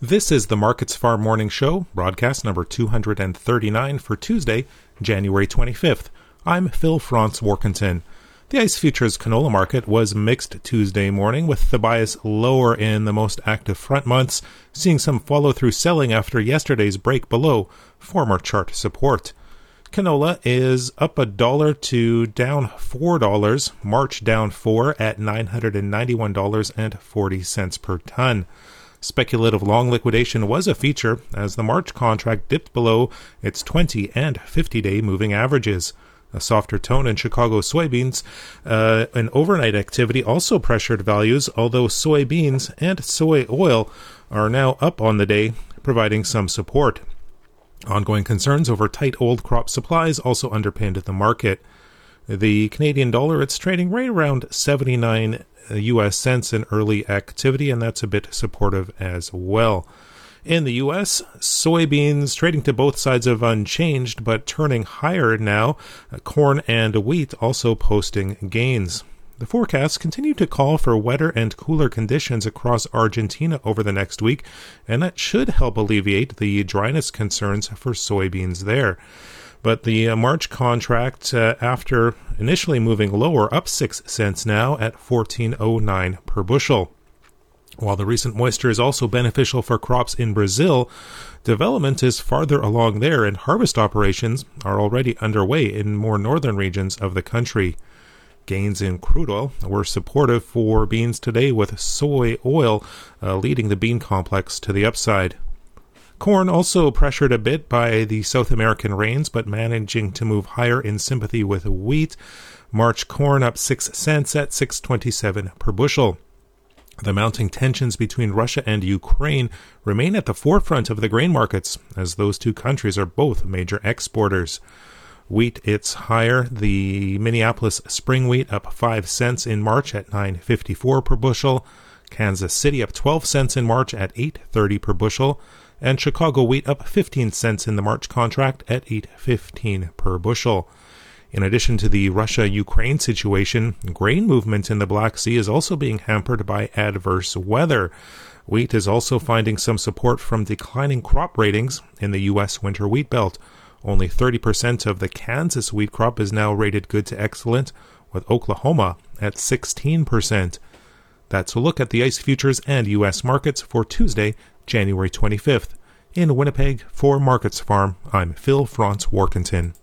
This is the Markets Farm Morning Show, broadcast number 239 for Tuesday, January 25th. I'm Phil Franz Warkentin. The ICE futures canola market was mixed Tuesday morning, with the bias lower in the most active front months, seeing some follow through selling after yesterday's break below former chart support. Canola is up a dollar to down four dollars. March down four at nine hundred and ninety-one dollars and forty cents per ton. Speculative long liquidation was a feature as the March contract dipped below its 20 and 50 day moving averages. A softer tone in Chicago soybeans uh, and overnight activity also pressured values, although soybeans and soy oil are now up on the day, providing some support. Ongoing concerns over tight old crop supplies also underpinned the market. The Canadian dollar, it's trading right around 79 Uh, US cents in early activity, and that's a bit supportive as well. In the US, soybeans trading to both sides of unchanged, but turning higher now. Uh, corn and wheat also posting gains. The forecasts continue to call for wetter and cooler conditions across Argentina over the next week, and that should help alleviate the dryness concerns for soybeans there. But the uh, March contract, uh, after initially moving lower, up 6 cents now at 14.09 per bushel. While the recent moisture is also beneficial for crops in Brazil, development is farther along there and harvest operations are already underway in more northern regions of the country. Gains in crude oil were supportive for beans today, with soy oil uh, leading the bean complex to the upside. Corn also pressured a bit by the South American rains, but managing to move higher in sympathy with wheat. March corn up 6 cents at 627 per bushel. The mounting tensions between Russia and Ukraine remain at the forefront of the grain markets, as those two countries are both major exporters. Wheat it's higher. The Minneapolis spring wheat up 5 cents in March at 9.54 per bushel. Kansas City up 12 cents in March at 8.30 per bushel and Chicago wheat up 15 cents in the March contract at 8.15 per bushel. In addition to the Russia Ukraine situation, grain movement in the Black Sea is also being hampered by adverse weather. Wheat is also finding some support from declining crop ratings in the U.S. winter wheat belt. Only 30% of the Kansas wheat crop is now rated good to excellent, with Oklahoma at 16%. That's a look at the ICE futures and U.S. markets for Tuesday, January 25th. In Winnipeg, for Markets Farm, I'm Phil Franz Warkentin.